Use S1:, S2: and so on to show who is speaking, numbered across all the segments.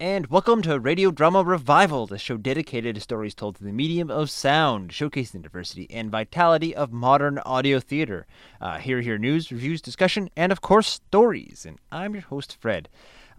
S1: and welcome to Radio Drama Revival, the show dedicated to stories told through the medium of sound, showcasing the diversity and vitality of modern audio theater. Uh, here, here, news, reviews, discussion, and of course, stories. And I'm your host, Fred.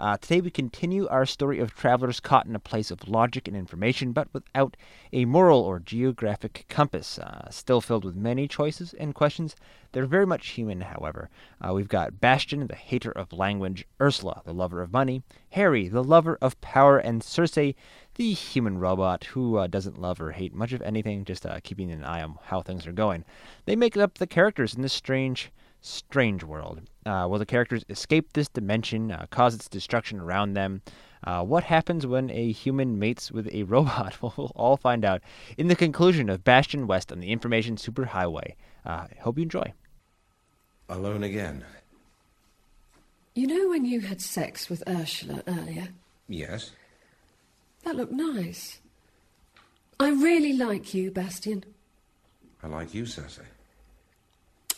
S1: Uh, today we continue our story of travelers caught in a place of logic and information, but without a moral or geographic compass. Uh, still filled with many choices and questions. They're very much human, however. Uh, we've got Bastian, the hater of language, Ursula, the lover of money, Harry, the lover of power, and Circe, the human robot who uh, doesn't love or hate much of anything, just uh, keeping an eye on how things are going. They make up the characters in this strange strange world. Uh, will the characters escape this dimension, uh, cause its destruction around them? Uh, what happens when a human mates with a robot? we'll all find out in the conclusion of Bastian West on the Information Superhighway. Uh, I hope you enjoy.
S2: Alone again.
S3: You know when you had sex with Ursula earlier?
S2: Yes.
S3: That looked nice. I really like you, Bastian.
S2: I like you, Circe.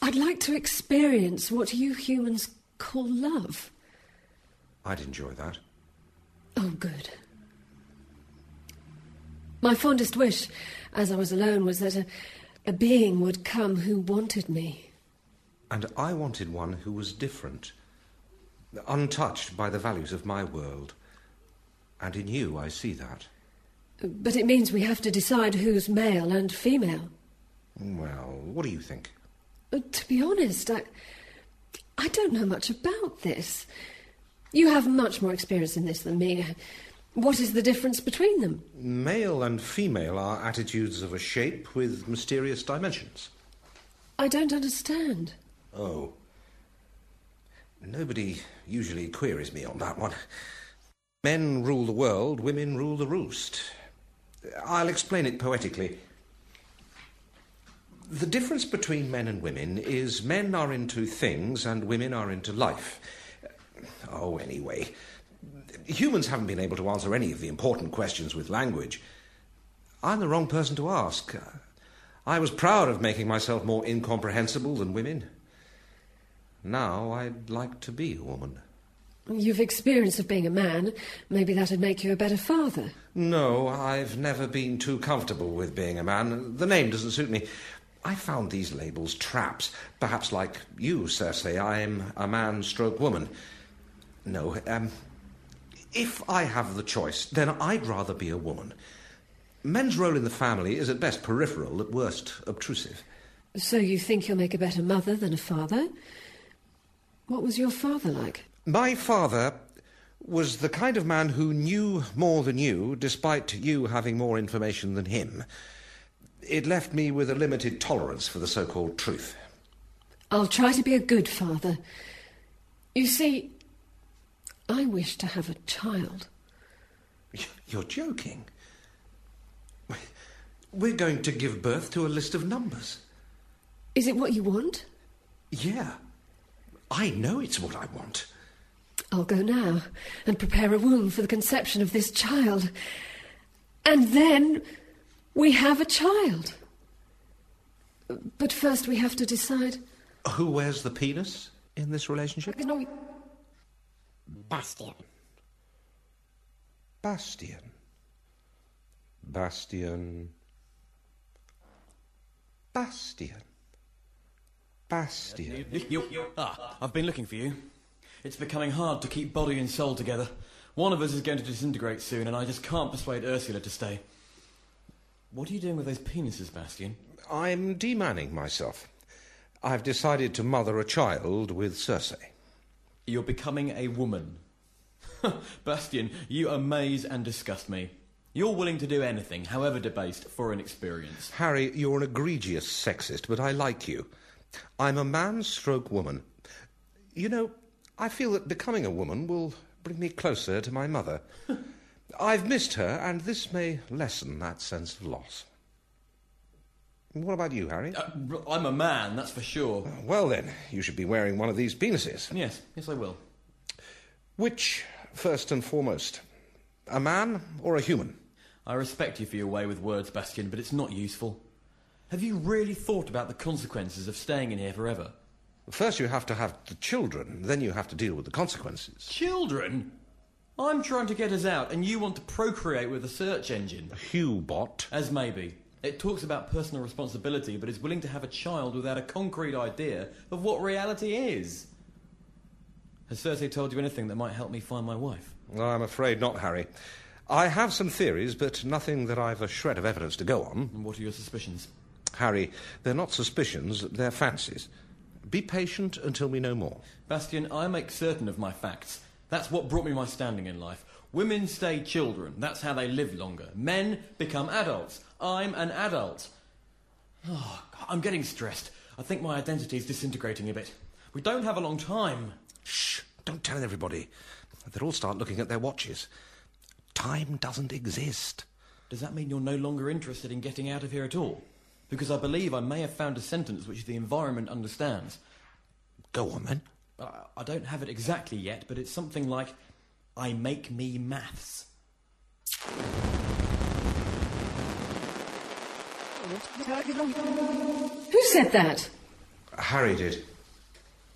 S3: I'd like to experience what you humans call love.
S2: I'd enjoy that.
S3: Oh, good. My fondest wish, as I was alone, was that a, a being would come who wanted me.
S2: And I wanted one who was different, untouched by the values of my world. And in you, I see that.
S3: But it means we have to decide who's male and female.
S2: Well, what do you think?
S3: To be honest, I, I don't know much about this. You have much more experience in this than me. What is the difference between them?
S2: Male and female are attitudes of a shape with mysterious dimensions.
S3: I don't understand.
S2: Oh. Nobody usually queries me on that one. Men rule the world, women rule the roost. I'll explain it poetically. The difference between men and women is men are into things and women are into life. Oh, anyway, humans haven't been able to answer any of the important questions with language. I'm the wrong person to ask. I was proud of making myself more incomprehensible than women. Now I'd like to be a woman.
S3: You've experience of being a man. Maybe that'd make you a better father.
S2: No, I've never been too comfortable with being a man. The name doesn't suit me. I found these labels traps. Perhaps like you, Circe, I'm a man stroke woman. No, um, if I have the choice, then I'd rather be a woman. Men's role in the family is at best peripheral, at worst obtrusive.
S3: So you think you'll make a better mother than a father? What was your father like?
S2: My father was the kind of man who knew more than you, despite you having more information than him. It left me with a limited tolerance for the so called truth.
S3: I'll try to be a good father. You see, I wish to have a child.
S2: You're joking. We're going to give birth to a list of numbers.
S3: Is it what you want?
S2: Yeah. I know it's what I want.
S3: I'll go now and prepare a womb for the conception of this child. And then we have a child. But first we have to decide.
S2: Who wears the penis in this relationship?
S3: No,
S4: Bastian.
S2: Bastian. Bastian. Bastian. Bastian.
S5: Ah, I've been looking for you. It's becoming hard to keep body and soul together. One of us is going to disintegrate soon, and I just can't persuade Ursula to stay. What are you doing with those penises, Bastian?
S2: I'm demanning myself. I've decided to mother a child with Circe.
S5: You're becoming a woman. Bastian, you amaze and disgust me. You're willing to do anything, however debased, for an experience.
S2: Harry, you're an egregious sexist, but I like you. I'm a man stroke woman. You know, I feel that becoming a woman will bring me closer to my mother. I've missed her, and this may lessen that sense of loss. What about you, Harry?
S5: Uh, I'm a man, that's for sure.
S2: Well, then, you should be wearing one of these penises.
S5: Yes, yes, I will.
S2: Which, first and foremost, a man or a human?
S5: I respect you for your way with words, Bastian, but it's not useful. Have you really thought about the consequences of staying in here forever?
S2: First, you have to have the children, then you have to deal with the consequences.
S5: Children? I'm trying to get us out, and you want to procreate with a search engine.
S2: A Hubot.
S5: As maybe. It talks about personal responsibility, but is willing to have a child without a concrete idea of what reality is. Has Circe told you anything that might help me find my wife?
S2: I'm afraid not, Harry. I have some theories, but nothing that I've a shred of evidence to go on.
S5: And what are your suspicions?
S2: Harry, they're not suspicions, they're fancies. Be patient until we know more.
S5: Bastian, I make certain of my facts. That's what brought me my standing in life. Women stay children. That's how they live longer. Men become adults. I'm an adult. Oh, God, I'm getting stressed. I think my identity is disintegrating a bit. We don't have a long time.
S2: Shh, don't tell everybody. They'll all start looking at their watches. Time doesn't exist.
S5: Does that mean you're no longer interested in getting out of here at all? Because I believe I may have found a sentence which the environment understands.
S2: Go on then.
S5: I, I don't have it exactly yet, but it's something like, I make me maths.
S3: Who said that?
S2: Harry did.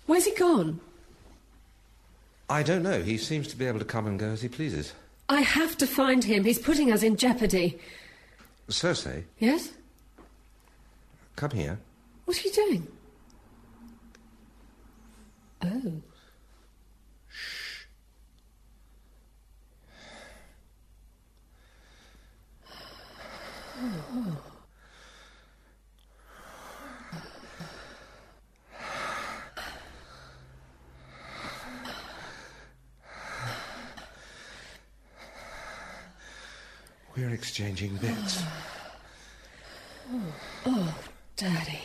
S3: Where's he gone?
S2: I don't know. He seems to be able to come and go as he pleases.
S3: I have to find him. He's putting us in jeopardy.
S2: Circe,
S3: Yes?
S2: come here.
S3: What are you doing? Oh. Shh.
S2: We're exchanging bits.
S3: Oh, oh, Daddy.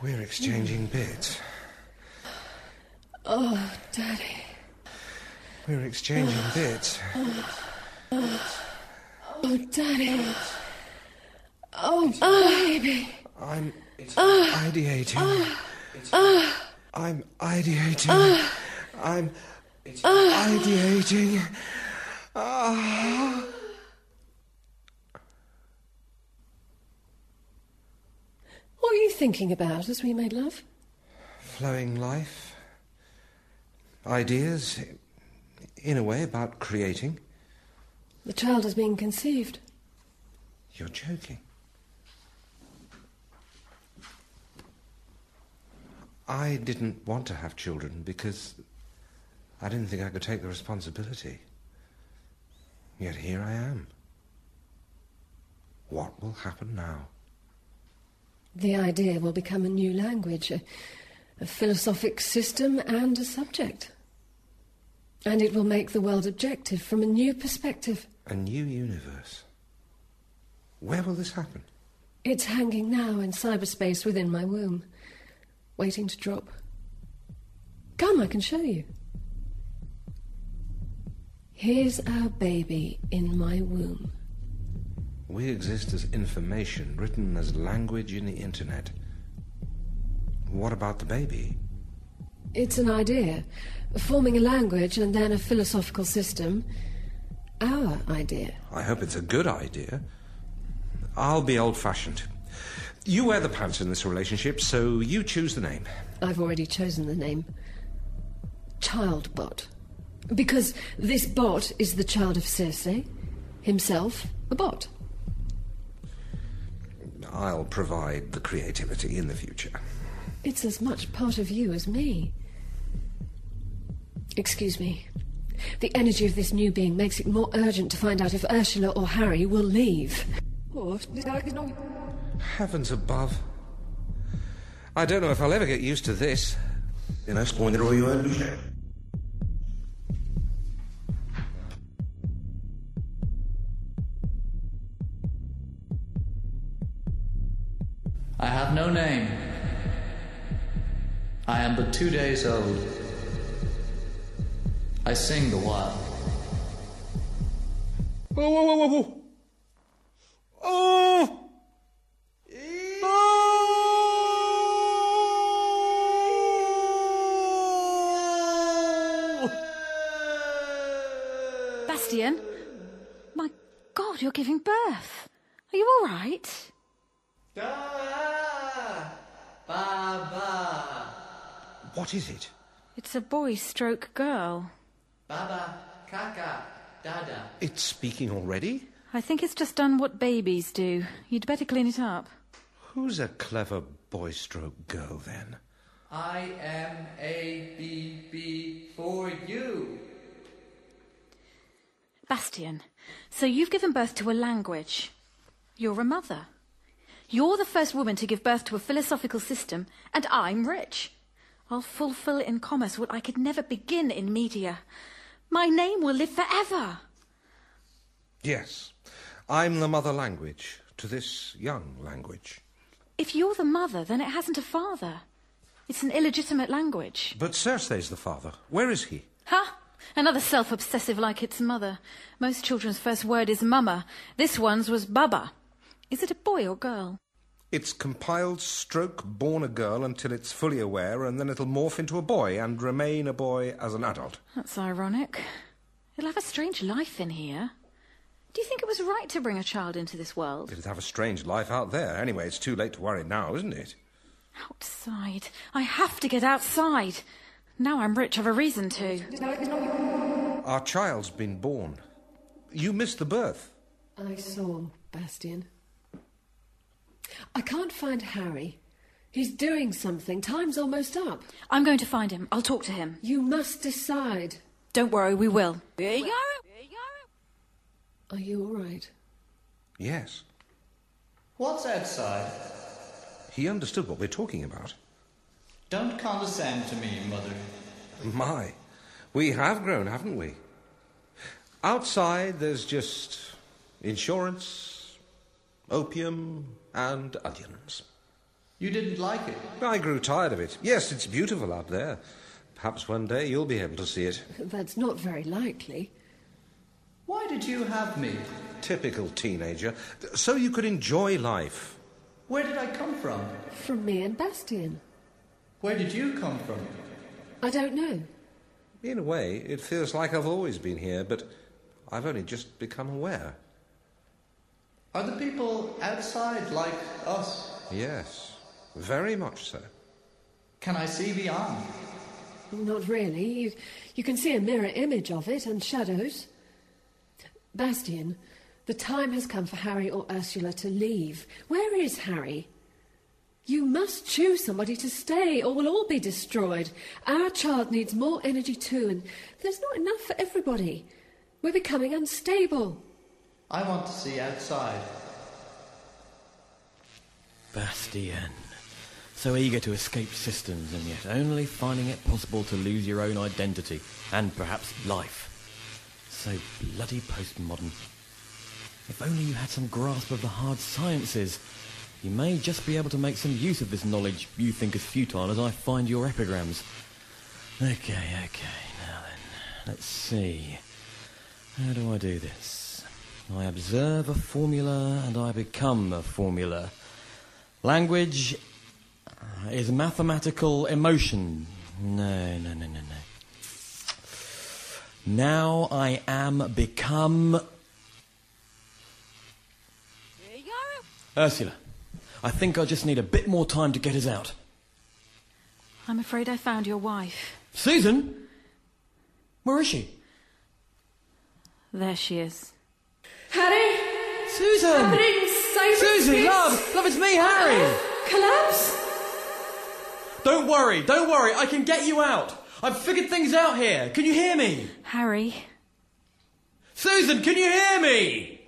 S2: We're exchanging bits.
S3: Oh, Daddy.
S2: We were exchanging bits.
S3: Oh, Daddy. Oh, baby.
S2: I'm ah. Ah. ideating. I'm ideating. I'm ideating. Ah.
S3: What were you thinking about as we made love?
S2: Flowing life. Ideas, in a way, about creating.
S3: The child is being conceived.
S2: You're joking. I didn't want to have children because I didn't think I could take the responsibility. Yet here I am. What will happen now?
S3: The idea will become a new language, a, a philosophic system, and a subject. And it will make the world objective from a new perspective.
S2: A new universe. Where will this happen?
S3: It's hanging now in cyberspace within my womb, waiting to drop. Come, I can show you. Here's our baby in my womb.
S2: We exist as information written as language in the internet. What about the baby?
S3: It's an idea, forming a language and then a philosophical system. Our idea.
S2: I hope it's a good idea. I'll be old fashioned. You wear the pants in this relationship, so you choose the name.
S3: I've already chosen the name Childbot. Because this bot is the child of Circe, himself a bot.
S2: I'll provide the creativity in the future.
S3: It's as much part of you as me. Excuse me. The energy of this new being makes it more urgent to find out if Ursula or Harry will leave.
S2: Heavens above. I don't know if I'll ever get used to this. You know, spoiler you understand.
S4: I have no name. I am but two days old. I sing the while.
S2: Whoa, whoa, whoa, whoa, whoa! Oh. oh!
S6: Bastian? My God, you're giving birth. Are you all right?
S2: What is it?
S6: It's a boy stroke girl.
S4: Baba, Kaka. Dada.
S2: It's speaking already?
S6: I think it's just done what babies do. You'd better clean it up.
S2: Who's a clever boy stroke girl then?
S4: I am A B B for you.
S6: Bastian, so you've given birth to a language. You're a mother. You're the first woman to give birth to a philosophical system, and I'm rich. I'll fulfill in commerce what I could never begin in media. My name will live forever.
S2: Yes. I'm the mother language to this young language.
S6: If you're the mother, then it hasn't a father. It's an illegitimate language.
S2: But Circe's the father. Where is he?
S6: Ha! Another self obsessive like its mother. Most children's first word is mama. This one's was baba. Is it a boy or girl?
S2: It's compiled stroke born a girl until it's fully aware, and then it'll morph into a boy and remain a boy as an adult.
S6: That's ironic. It'll have a strange life in here. Do you think it was right to bring a child into this world?
S2: It'd have a strange life out there. Anyway, it's too late to worry now, isn't it?
S6: Outside. I have to get outside. Now I'm rich, I've a reason to.
S2: Our child's been born. You missed the birth.
S3: I saw Bastian. I can't find Harry. He's doing something. Time's almost up.
S6: I'm going to find him. I'll talk to him.
S3: You must decide.
S6: Don't worry, we will.
S3: Are you all right?
S2: Yes.
S4: What's outside?
S2: He understood what we're talking about.
S4: Don't condescend to me, Mother.
S2: My, we have grown, haven't we? Outside, there's just insurance, opium, and onions.
S4: You didn't like it.
S2: I grew tired of it. Yes, it's beautiful up there. Perhaps one day you'll be able to see it.
S3: That's not very likely.
S4: Why did you have me?
S2: Typical teenager. So you could enjoy life.
S4: Where did I come from?
S3: From me and Bastian.
S4: Where did you come from?
S3: I don't know.
S2: In a way, it feels like I've always been here, but I've only just become aware.
S4: Are the people outside like us?
S2: Yes, very much so.
S4: Can I see beyond?
S3: Not really. You, you can see a mirror image of it and shadows. Bastian, the time has come for Harry or Ursula to leave. Where is Harry? You must choose somebody to stay, or we'll all be destroyed. Our child needs more energy too, and there's not enough for everybody. We're becoming unstable.
S4: I want to see outside.
S5: Bastian. So eager to escape systems, and yet only finding it possible to lose your own identity, and perhaps life. So bloody postmodern. If only you had some grasp of the hard sciences, you may just be able to make some use of this knowledge you think is futile as I find your epigrams. Okay, okay, now then, let's see. How do I do this? I observe a formula and I become a formula. Language is mathematical emotion. No, no, no, no, no. Now I am become. Ursula, I think I just need a bit more time to get us out.
S6: I'm afraid I found your wife.
S5: Susan? Where is she?
S6: There she is.
S3: Harry!
S5: Susan!
S3: Happening!
S5: Susie, love! Love, it's me, Harry!
S3: Collapse!
S5: Don't worry, don't worry, I can get you out. I've figured things out here. Can you hear me?
S6: Harry,
S5: Susan, can you hear me?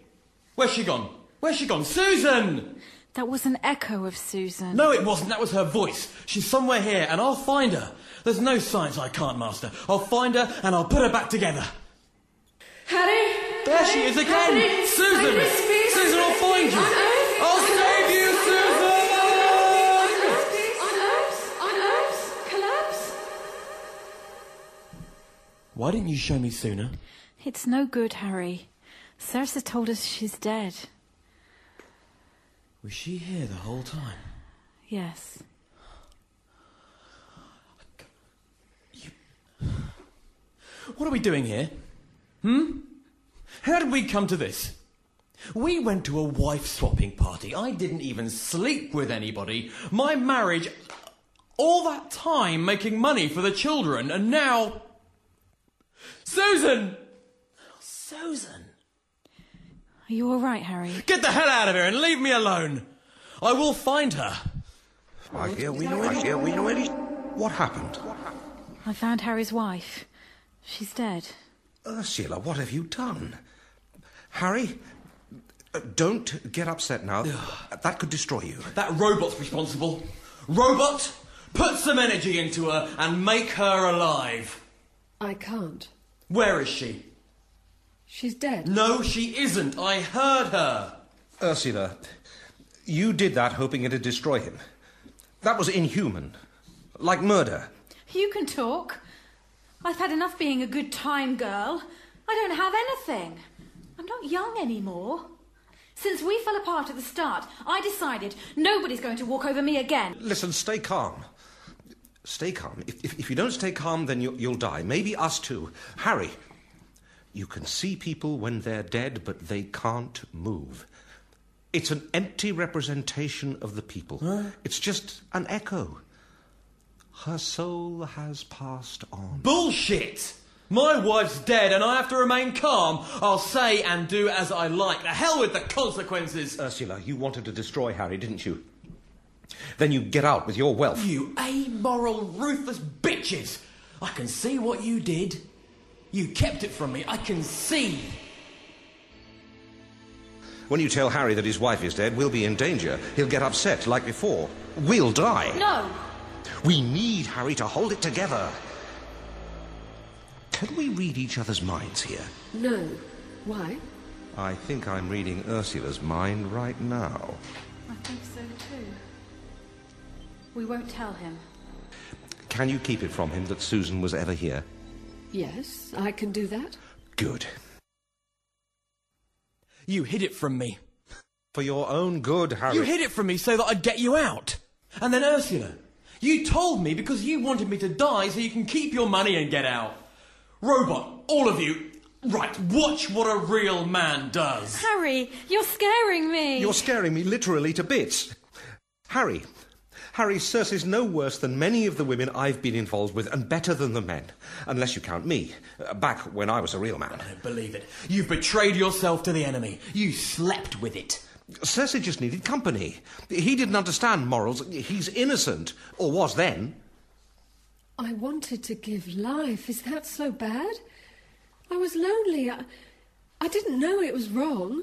S5: Where's she gone? Where's she gone? Susan!
S6: that was an echo of Susan.
S5: No, it wasn't. That was her voice. She's somewhere here, and I'll find her. There's no science I can't master. I'll find her, and I'll put her back together.
S3: Harry!
S5: There she is again! Susan! Susan, I'll find you! I'll save you,
S3: On
S5: Susan!
S3: Earth! On Earth! On Earth! Collapse!
S5: Why didn't you show me sooner?
S6: It's no good, Harry. Circe told us she's dead.
S5: Was she here the whole time?
S6: Yes.
S5: What are we doing here? Hmm? How did we come to this? We went to a wife swapping party. I didn't even sleep with anybody. My marriage, all that time making money for the children, and now. Susan! Susan!
S6: Are you all right, Harry?
S5: Get the hell out of here and leave me alone! I will find her.
S2: I hear we know it. Here we know it. What happened?
S6: I found Harry's wife. She's dead.
S2: Ursula, what have you done? Harry, uh, don't get upset now. that could destroy you.
S5: That robot's responsible. Robot, put some energy into her and make her alive.
S3: I can't.
S5: Where is she?
S3: She's dead.
S5: No, she isn't. I heard her.
S2: Ursula, you did that hoping it'd destroy him. That was inhuman. Like murder.
S6: You can talk. I've had enough being a good time girl. I don't have anything. I'm not young anymore. Since we fell apart at the start, I decided nobody's going to walk over me again.
S2: Listen, stay calm. Stay calm. If, if, if you don't stay calm, then you, you'll die. Maybe us too. Harry, you can see people when they're dead, but they can't move. It's an empty representation of the people. It's just an echo. Her soul has passed on.
S5: Bullshit! My wife's dead and I have to remain calm. I'll say and do as I like. The hell with the consequences.
S2: Ursula, you wanted to destroy Harry, didn't you? Then you get out with your wealth.
S5: You amoral, ruthless bitches! I can see what you did. You kept it from me. I can see.
S2: When you tell Harry that his wife is dead, we'll be in danger. He'll get upset like before. We'll die.
S6: No!
S2: We need Harry to hold it together. Can we read each other's minds here?
S3: No. Why?
S2: I think I'm reading Ursula's mind right now.
S6: I think so too. We won't tell him.
S2: Can you keep it from him that Susan was ever here?
S3: Yes, I can do that.
S2: Good.
S5: You hid it from me.
S2: For your own good, Harry.
S5: You hid it from me so that I'd get you out. And then Ursula, you told me because you wanted me to die so you can keep your money and get out. Robot, all of you, right, watch what a real man does.
S6: Harry, you're scaring me!
S2: You're scaring me literally to bits. Harry. Harry, Circe's no worse than many of the women I've been involved with, and better than the men. Unless you count me, uh, back when I was a real man.
S5: I don't believe it. You've betrayed yourself to the enemy. You slept with it.
S2: Circe just needed company. He didn't understand morals. He's innocent, or was then.
S3: I wanted to give life. Is that so bad? I was lonely. I, I didn't know it was wrong.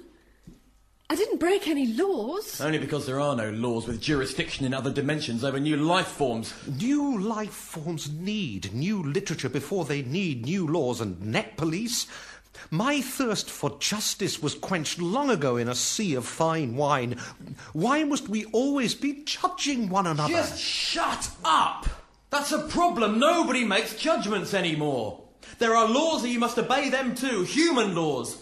S3: I didn't break any laws.
S5: Only because there are no laws with jurisdiction in other dimensions over new life forms.
S2: New life forms need new literature before they need new laws and net police. My thirst for justice was quenched long ago in a sea of fine wine. Why must we always be judging one another?
S5: Just shut up! That's a problem. Nobody makes judgments anymore. There are laws and you must obey them too. Human laws.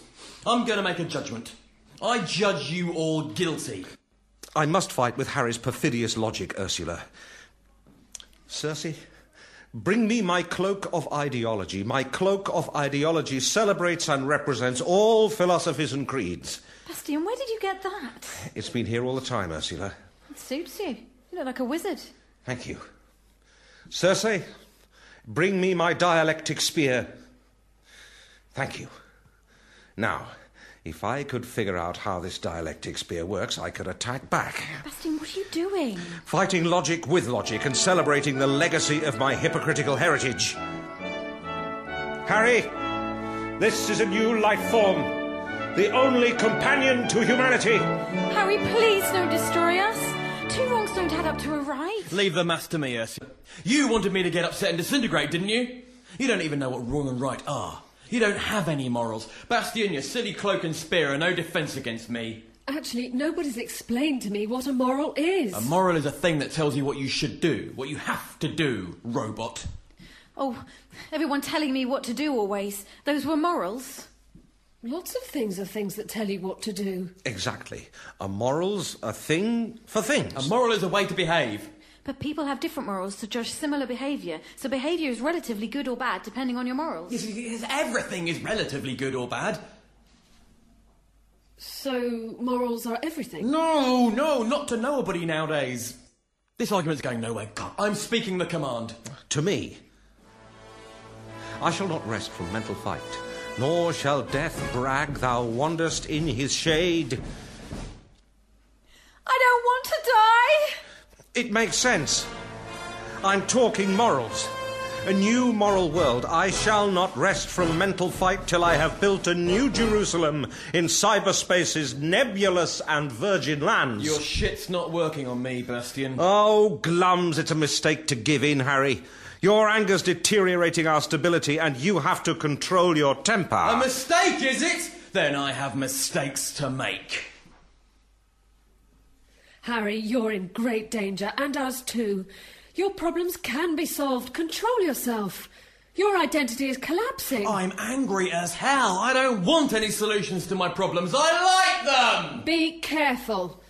S5: I'm going to make a judgment. I judge you all guilty.
S2: I must fight with Harry's perfidious logic, Ursula. Circe, bring me my cloak of ideology. My cloak of ideology celebrates and represents all philosophies and creeds.
S6: Bastian, where did you get that?
S2: It's been here all the time, Ursula.
S6: It suits you. You look like a wizard.
S2: Thank you. Circe, bring me my dialectic spear. Thank you. Now, if I could figure out how this dialectic spear works, I could attack back.
S6: Bastian, what are you doing?
S2: Fighting logic with logic and celebrating the legacy of my hypocritical heritage. Harry, this is a new life form, the only companion to humanity.
S6: Harry, please don't destroy us. Two wrongs don't add up to a right.
S5: Leave the mass to me, Ursula. You wanted me to get upset and disintegrate, didn't you? You don't even know what wrong and right are. You don't have any morals. Bastian, your silly cloak and spear are no defence against me.
S3: Actually, nobody's explained to me what a moral is.
S5: A moral is a thing that tells you what you should do, what you have to do, robot.
S6: Oh, everyone telling me what to do always. Those were morals.
S3: Lots of things are things that tell you what to do.
S2: Exactly. A moral's a thing for things.
S5: A moral is a way to behave.
S6: But people have different morals to judge similar behaviour, so behaviour is relatively good or bad depending on your morals.
S5: Yes, yes, everything is relatively good or bad.
S3: So, morals are everything.
S5: No, no, not to nobody nowadays. This argument's going nowhere. God, I'm speaking the command.
S2: To me, I shall not rest from mental fight, nor shall death brag thou wanderest in his shade.
S6: I don't want to die!
S2: It makes sense. I'm talking morals. A new moral world. I shall not rest from mental fight till I have built a new Jerusalem in cyberspace's nebulous and virgin lands.
S5: Your shit's not working on me, Bastian.
S2: Oh, Glums, it's a mistake to give in, Harry. Your anger's deteriorating our stability, and you have to control your temper.
S5: A mistake, is it? Then I have mistakes to make.
S3: Harry, you're in great danger, and us too. Your problems can be solved. Control yourself. Your identity is collapsing.
S5: I'm angry as hell. I don't want any solutions to my problems. I like them!
S3: Be careful.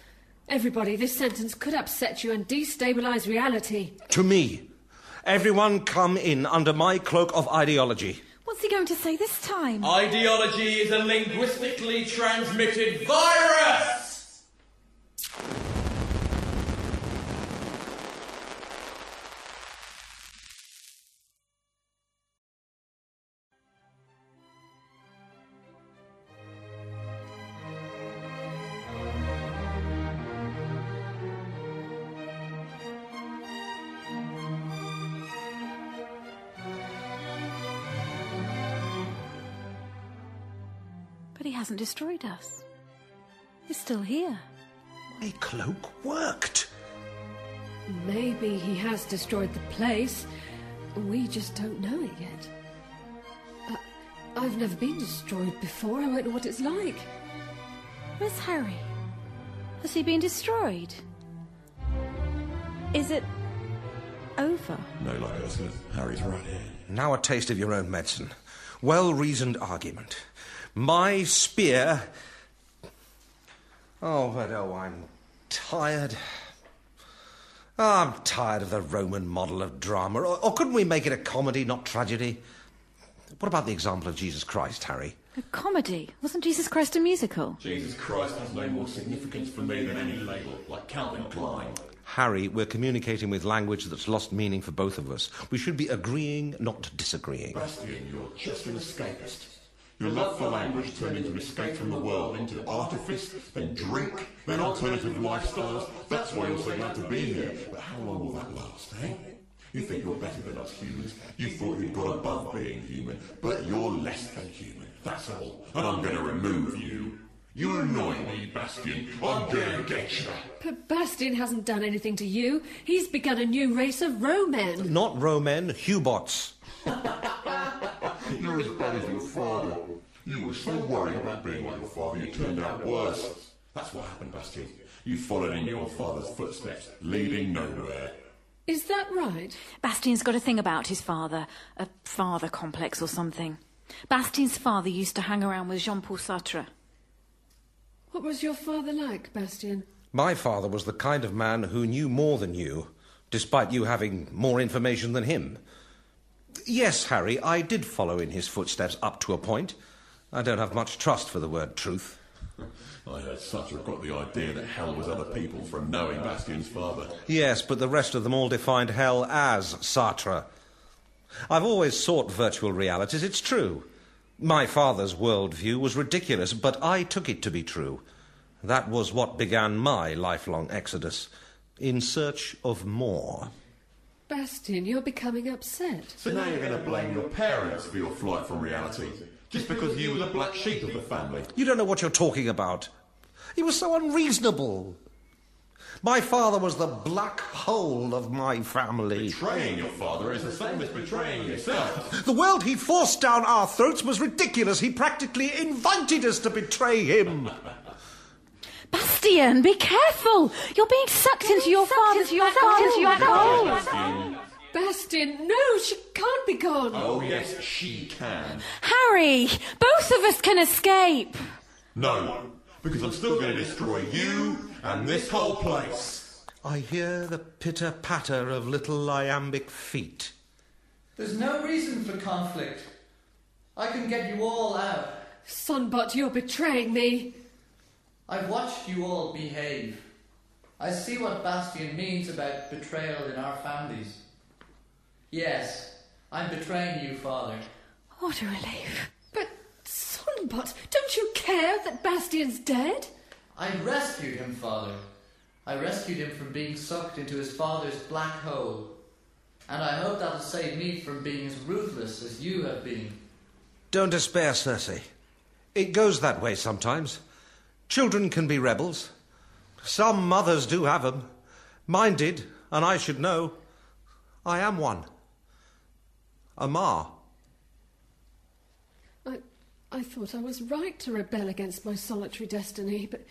S3: Everybody, this sentence could upset you and destabilize reality.
S2: To me. Everyone come in under my cloak of ideology.
S6: What's he going to say this time?
S5: Ideology is a linguistically transmitted virus!
S6: Hasn't destroyed us. He's still here.
S2: My cloak worked.
S3: Maybe he has destroyed the place. We just don't know it yet. Uh, I've never been destroyed before. I won't know what it's like.
S6: Where's Harry? Has he been destroyed? Is it over?
S7: No, like Ursula. Harry's right here.
S2: Now a taste of your own medicine. Well reasoned argument. My spear. Oh, but oh, I'm tired. Oh, I'm tired of the Roman model of drama. Or, or couldn't we make it a comedy, not tragedy? What about the example of Jesus Christ, Harry?
S6: A comedy? Wasn't Jesus Christ a musical?
S7: Jesus Christ has no more significance for me than any label, like Calvin Klein.
S2: Harry, we're communicating with language that's lost meaning for both of us. We should be agreeing, not disagreeing.
S7: Bastian, you're just an escapist. Your love for language turned into an escape from the world, into artifice, then drink, then alternative lifestyles. That's why you're so glad to be here. But how long will that last, eh? You think you're better than us humans. You thought you'd got above being human, but you're less than human. That's all. And I'm going to remove you. You annoy me, Bastian. I'm going to get you.
S3: But Bastian hasn't done anything to you. He's begun a new race of Romen.
S2: Not Romen, Hubots.
S7: You're as bad as your father. You were so worried about being like your father, you turned out worse. That's what happened, Bastian. You followed in your father's footsteps, leading nowhere.
S3: Is that right?
S6: Bastian's got a thing about his father, a father complex or something. Bastian's father used to hang around with Jean Paul Sartre.
S3: What was your father like, Bastian?
S2: My father was the kind of man who knew more than you, despite you having more information than him. Yes, Harry, I did follow in his footsteps up to a point. I don't have much trust for the word truth.
S7: I heard Sartre got the idea that hell was other people from knowing Bastian's father.
S2: Yes, but the rest of them all defined hell as Sartre. I've always sought virtual realities, it's true. My father's worldview was ridiculous, but I took it to be true. That was what began my lifelong exodus in search of more.
S3: Bastian, you're becoming upset.
S7: So now you're going to blame your parents for your flight from reality, just because you were the black sheep of the family.
S2: You don't know what you're talking about. He was so unreasonable. My father was the black hole of my family.
S7: Betraying your father is the same as betraying yourself.
S2: The world he forced down our throats was ridiculous. He practically invited us to betray him.
S6: Bastian, be careful! You're being sucked into your father's your father's your hole.
S7: Bastian.
S3: Bastian, no, she can't be gone.
S7: Oh, yes, she can.
S6: Harry, both of us can escape.
S7: No, because I'm still going to destroy you and this whole place.
S2: I hear the pitter patter of little iambic feet.
S4: There's no reason for conflict. I can get you all out.
S3: Sonbot, you're betraying me.
S4: I've watched you all behave. I see what Bastian means about betrayal in our families. Yes, I'm betraying you, Father.
S6: What a relief.
S3: But crackpot! Don't you care that Bastian's dead?
S4: I rescued him, Father. I rescued him from being sucked into his father's black hole. And I hope that'll save me from being as ruthless as you have been.
S2: Don't despair, Circe. It goes that way sometimes. Children can be rebels. Some mothers do have 'em. Mine did, and I should know. I am one. A ma.
S3: I, I thought I was right to rebel against my solitary destiny, but.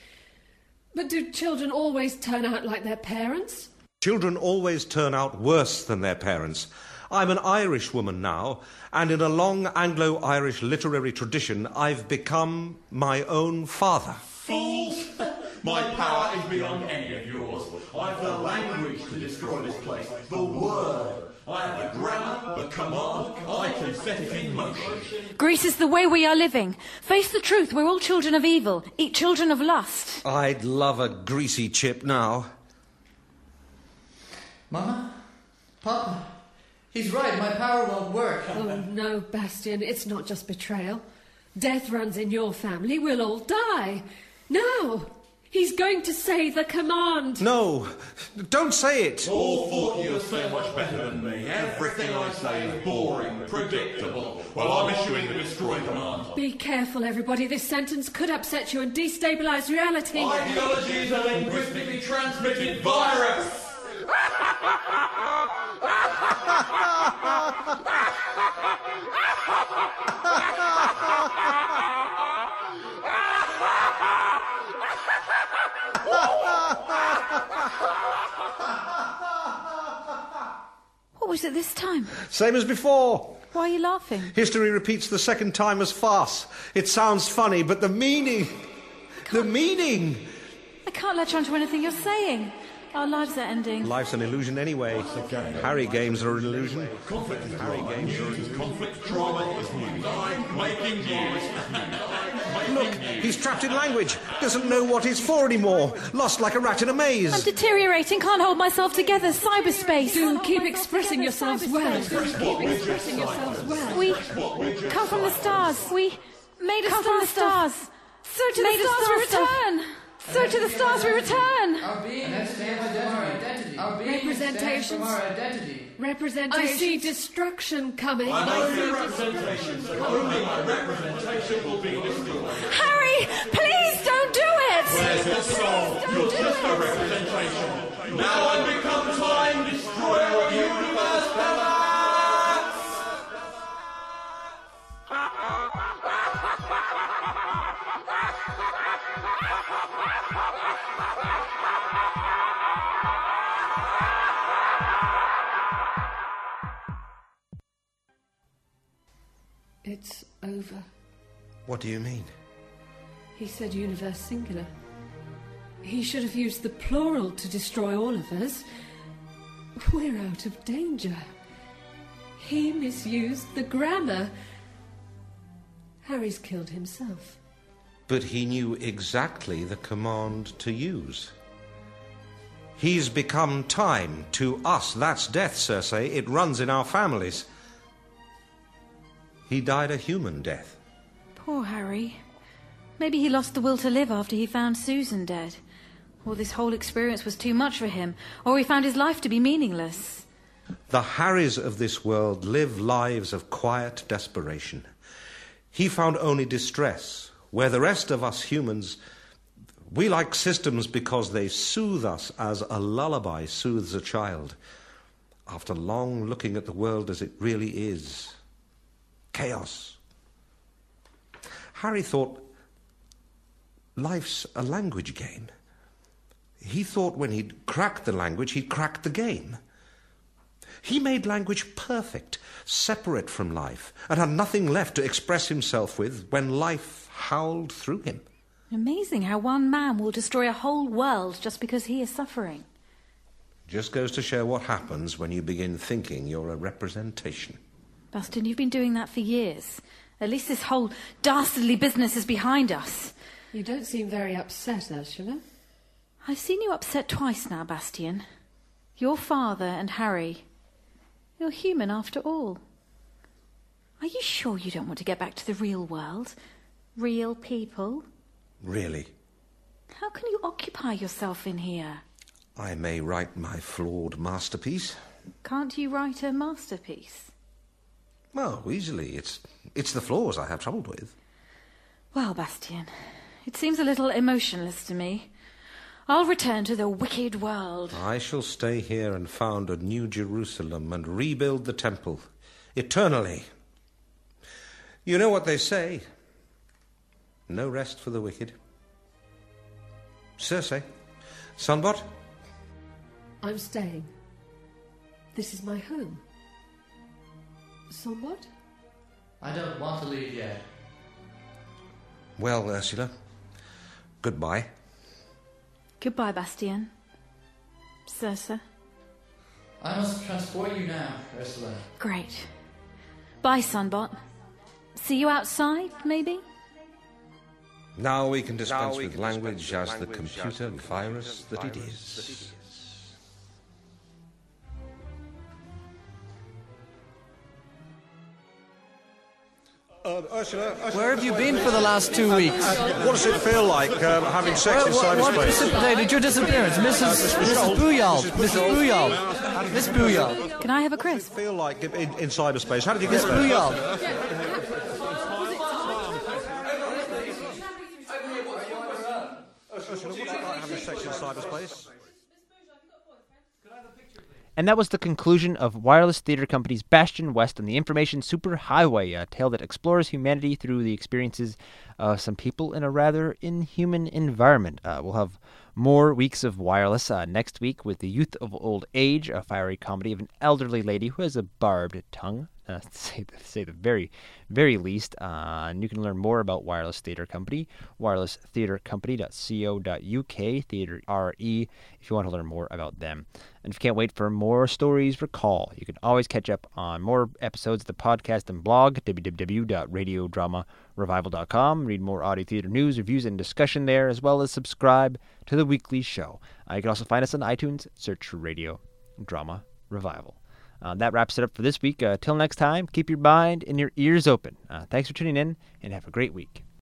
S3: But do children always turn out like their parents?
S2: Children always turn out worse than their parents. I'm an Irish woman now, and in a long Anglo Irish literary tradition, I've become my own father.
S7: Fools! My power is beyond any of yours. I have the language to destroy this place, the word. I have the grammar, the command. I can set it in motion.
S6: Greece is the way we are living. Face the truth, we're all children of evil, eat children of lust.
S2: I'd love a greasy chip now.
S4: Mama? Papa? He's right, my power won't work.
S3: Oh, no, Bastian, it's not just betrayal. Death runs in your family, we'll all die. Now! He's going to say the command!
S2: No, don't say it.
S7: All thought you were so much better than me. Everything I say is boring, predictable. Well, I'm issuing the destroy command.
S3: Be careful, everybody. This sentence could upset you and destabilize reality.
S7: Ideology is a linguistically transmitted virus.
S6: was it this time?
S2: Same as before.
S6: Why are you laughing?
S2: History repeats the second time as farce. It sounds funny, but the meaning. The meaning.
S6: I can't latch on to anything you're saying. Our lives are ending.
S2: Life's an illusion anyway. Harry games are an illusion.
S7: Conflict is Harry games are is conflict. Drama is news. I'm making news.
S2: Look, he's trapped in language. Doesn't know what he's for anymore. Lost like a rat in a maze.
S6: I'm deteriorating, can't hold myself together. Cyberspace.
S3: Do keep expressing yourselves well. Do keep expressing yourselves well.
S6: We come from the stars. We made us come from the stars. So to the stars we return. So to the stars we return.
S4: Our being extends from our identity. Our being extends
S3: Representations.
S4: from our identity.
S3: Representation. I see destruction coming.
S7: I'm only representation, so only my representation will be destroyed.
S6: Harry, please don't do it.
S7: Where's the soul? You're just a representation. Now I've become time destroyer of universe
S3: over.
S2: What do you mean?
S3: He said universe singular. He should have used the plural to destroy all of us. We're out of danger. He misused the grammar. Harry's killed himself.
S2: But he knew exactly the command to use. He's become time to us. That's death, Circe. It runs in our families. He died a human death.
S6: Poor Harry. Maybe he lost the will to live after he found Susan dead. Or this whole experience was too much for him. Or he found his life to be meaningless.
S2: The Harrys of this world live lives of quiet desperation. He found only distress, where the rest of us humans, we like systems because they soothe us as a lullaby soothes a child. After long looking at the world as it really is chaos. Harry thought life's a language game. He thought when he'd cracked the language, he'd cracked the game. He made language perfect, separate from life, and had nothing left to express himself with when life howled through him.
S6: Amazing how one man will destroy a whole world just because he is suffering.
S2: Just goes to show what happens when you begin thinking you're a representation.
S6: Bastian, you've been doing that for years. At least this whole dastardly business is behind us.
S3: You don't seem very upset, Ursula.
S6: I've seen you upset twice now, Bastian. Your father and Harry. You're human after all. Are you sure you don't want to get back to the real world? Real people?
S2: Really.
S6: How can you occupy yourself in here?
S2: I may write my flawed masterpiece.
S6: Can't you write a masterpiece?
S2: Well, easily. It's, it's the flaws I have trouble with.
S6: Well, Bastian, it seems a little emotionless to me. I'll return to the wicked world.
S2: I shall stay here and found a new Jerusalem and rebuild the temple eternally. You know what they say no rest for the wicked. Circe, Sunbot?
S3: I'm staying. This is my home. Somewhat?
S4: I don't want to leave yet.
S2: Well, Ursula, goodbye.
S6: Goodbye, Bastian. Circe.
S4: I must transport you now, Ursula.
S6: Great. Bye, Sunbot. See you outside, maybe?
S2: Now we can dispense with language as the computer virus that it is.
S8: Uh, Ursula, Ursula,
S9: Where have you been for the last two weeks?
S8: what does it feel like um, having sex in
S9: What, what
S8: cyberspace?
S9: precipitated your disappearance? Mrs. Mrs. Booyal. Mrs. Booyal. Miss Booyal.
S6: Can I have a crisp?
S8: What does it feel like in, in cyberspace? How did you
S9: Miss
S8: get there?
S9: Booyal.
S8: Ursula, what's it like having sex in cyberspace?
S1: And that was the conclusion of Wireless Theatre Company's Bastian West on the Information Superhighway, a tale that explores humanity through the experiences of some people in a rather inhuman environment. Uh, we'll have more weeks of wireless uh, next week with The Youth of Old Age, a fiery comedy of an elderly lady who has a barbed tongue. Uh, to say, to say the very, very least. Uh, and you can learn more about Wireless Theatre Company, wirelesstheatrecompany.co.uk, Theatre RE, if you want to learn more about them. And if you can't wait for more stories, recall you can always catch up on more episodes of the podcast and blog, www.radiodramarevival.com. Read more audio theater news, reviews, and discussion there, as well as subscribe to the weekly show. Uh, you can also find us on iTunes, search Radio Drama Revival. Uh, that wraps it up for this week. Uh, till next time, keep your mind and your ears open. Uh, thanks for tuning in, and have a great week.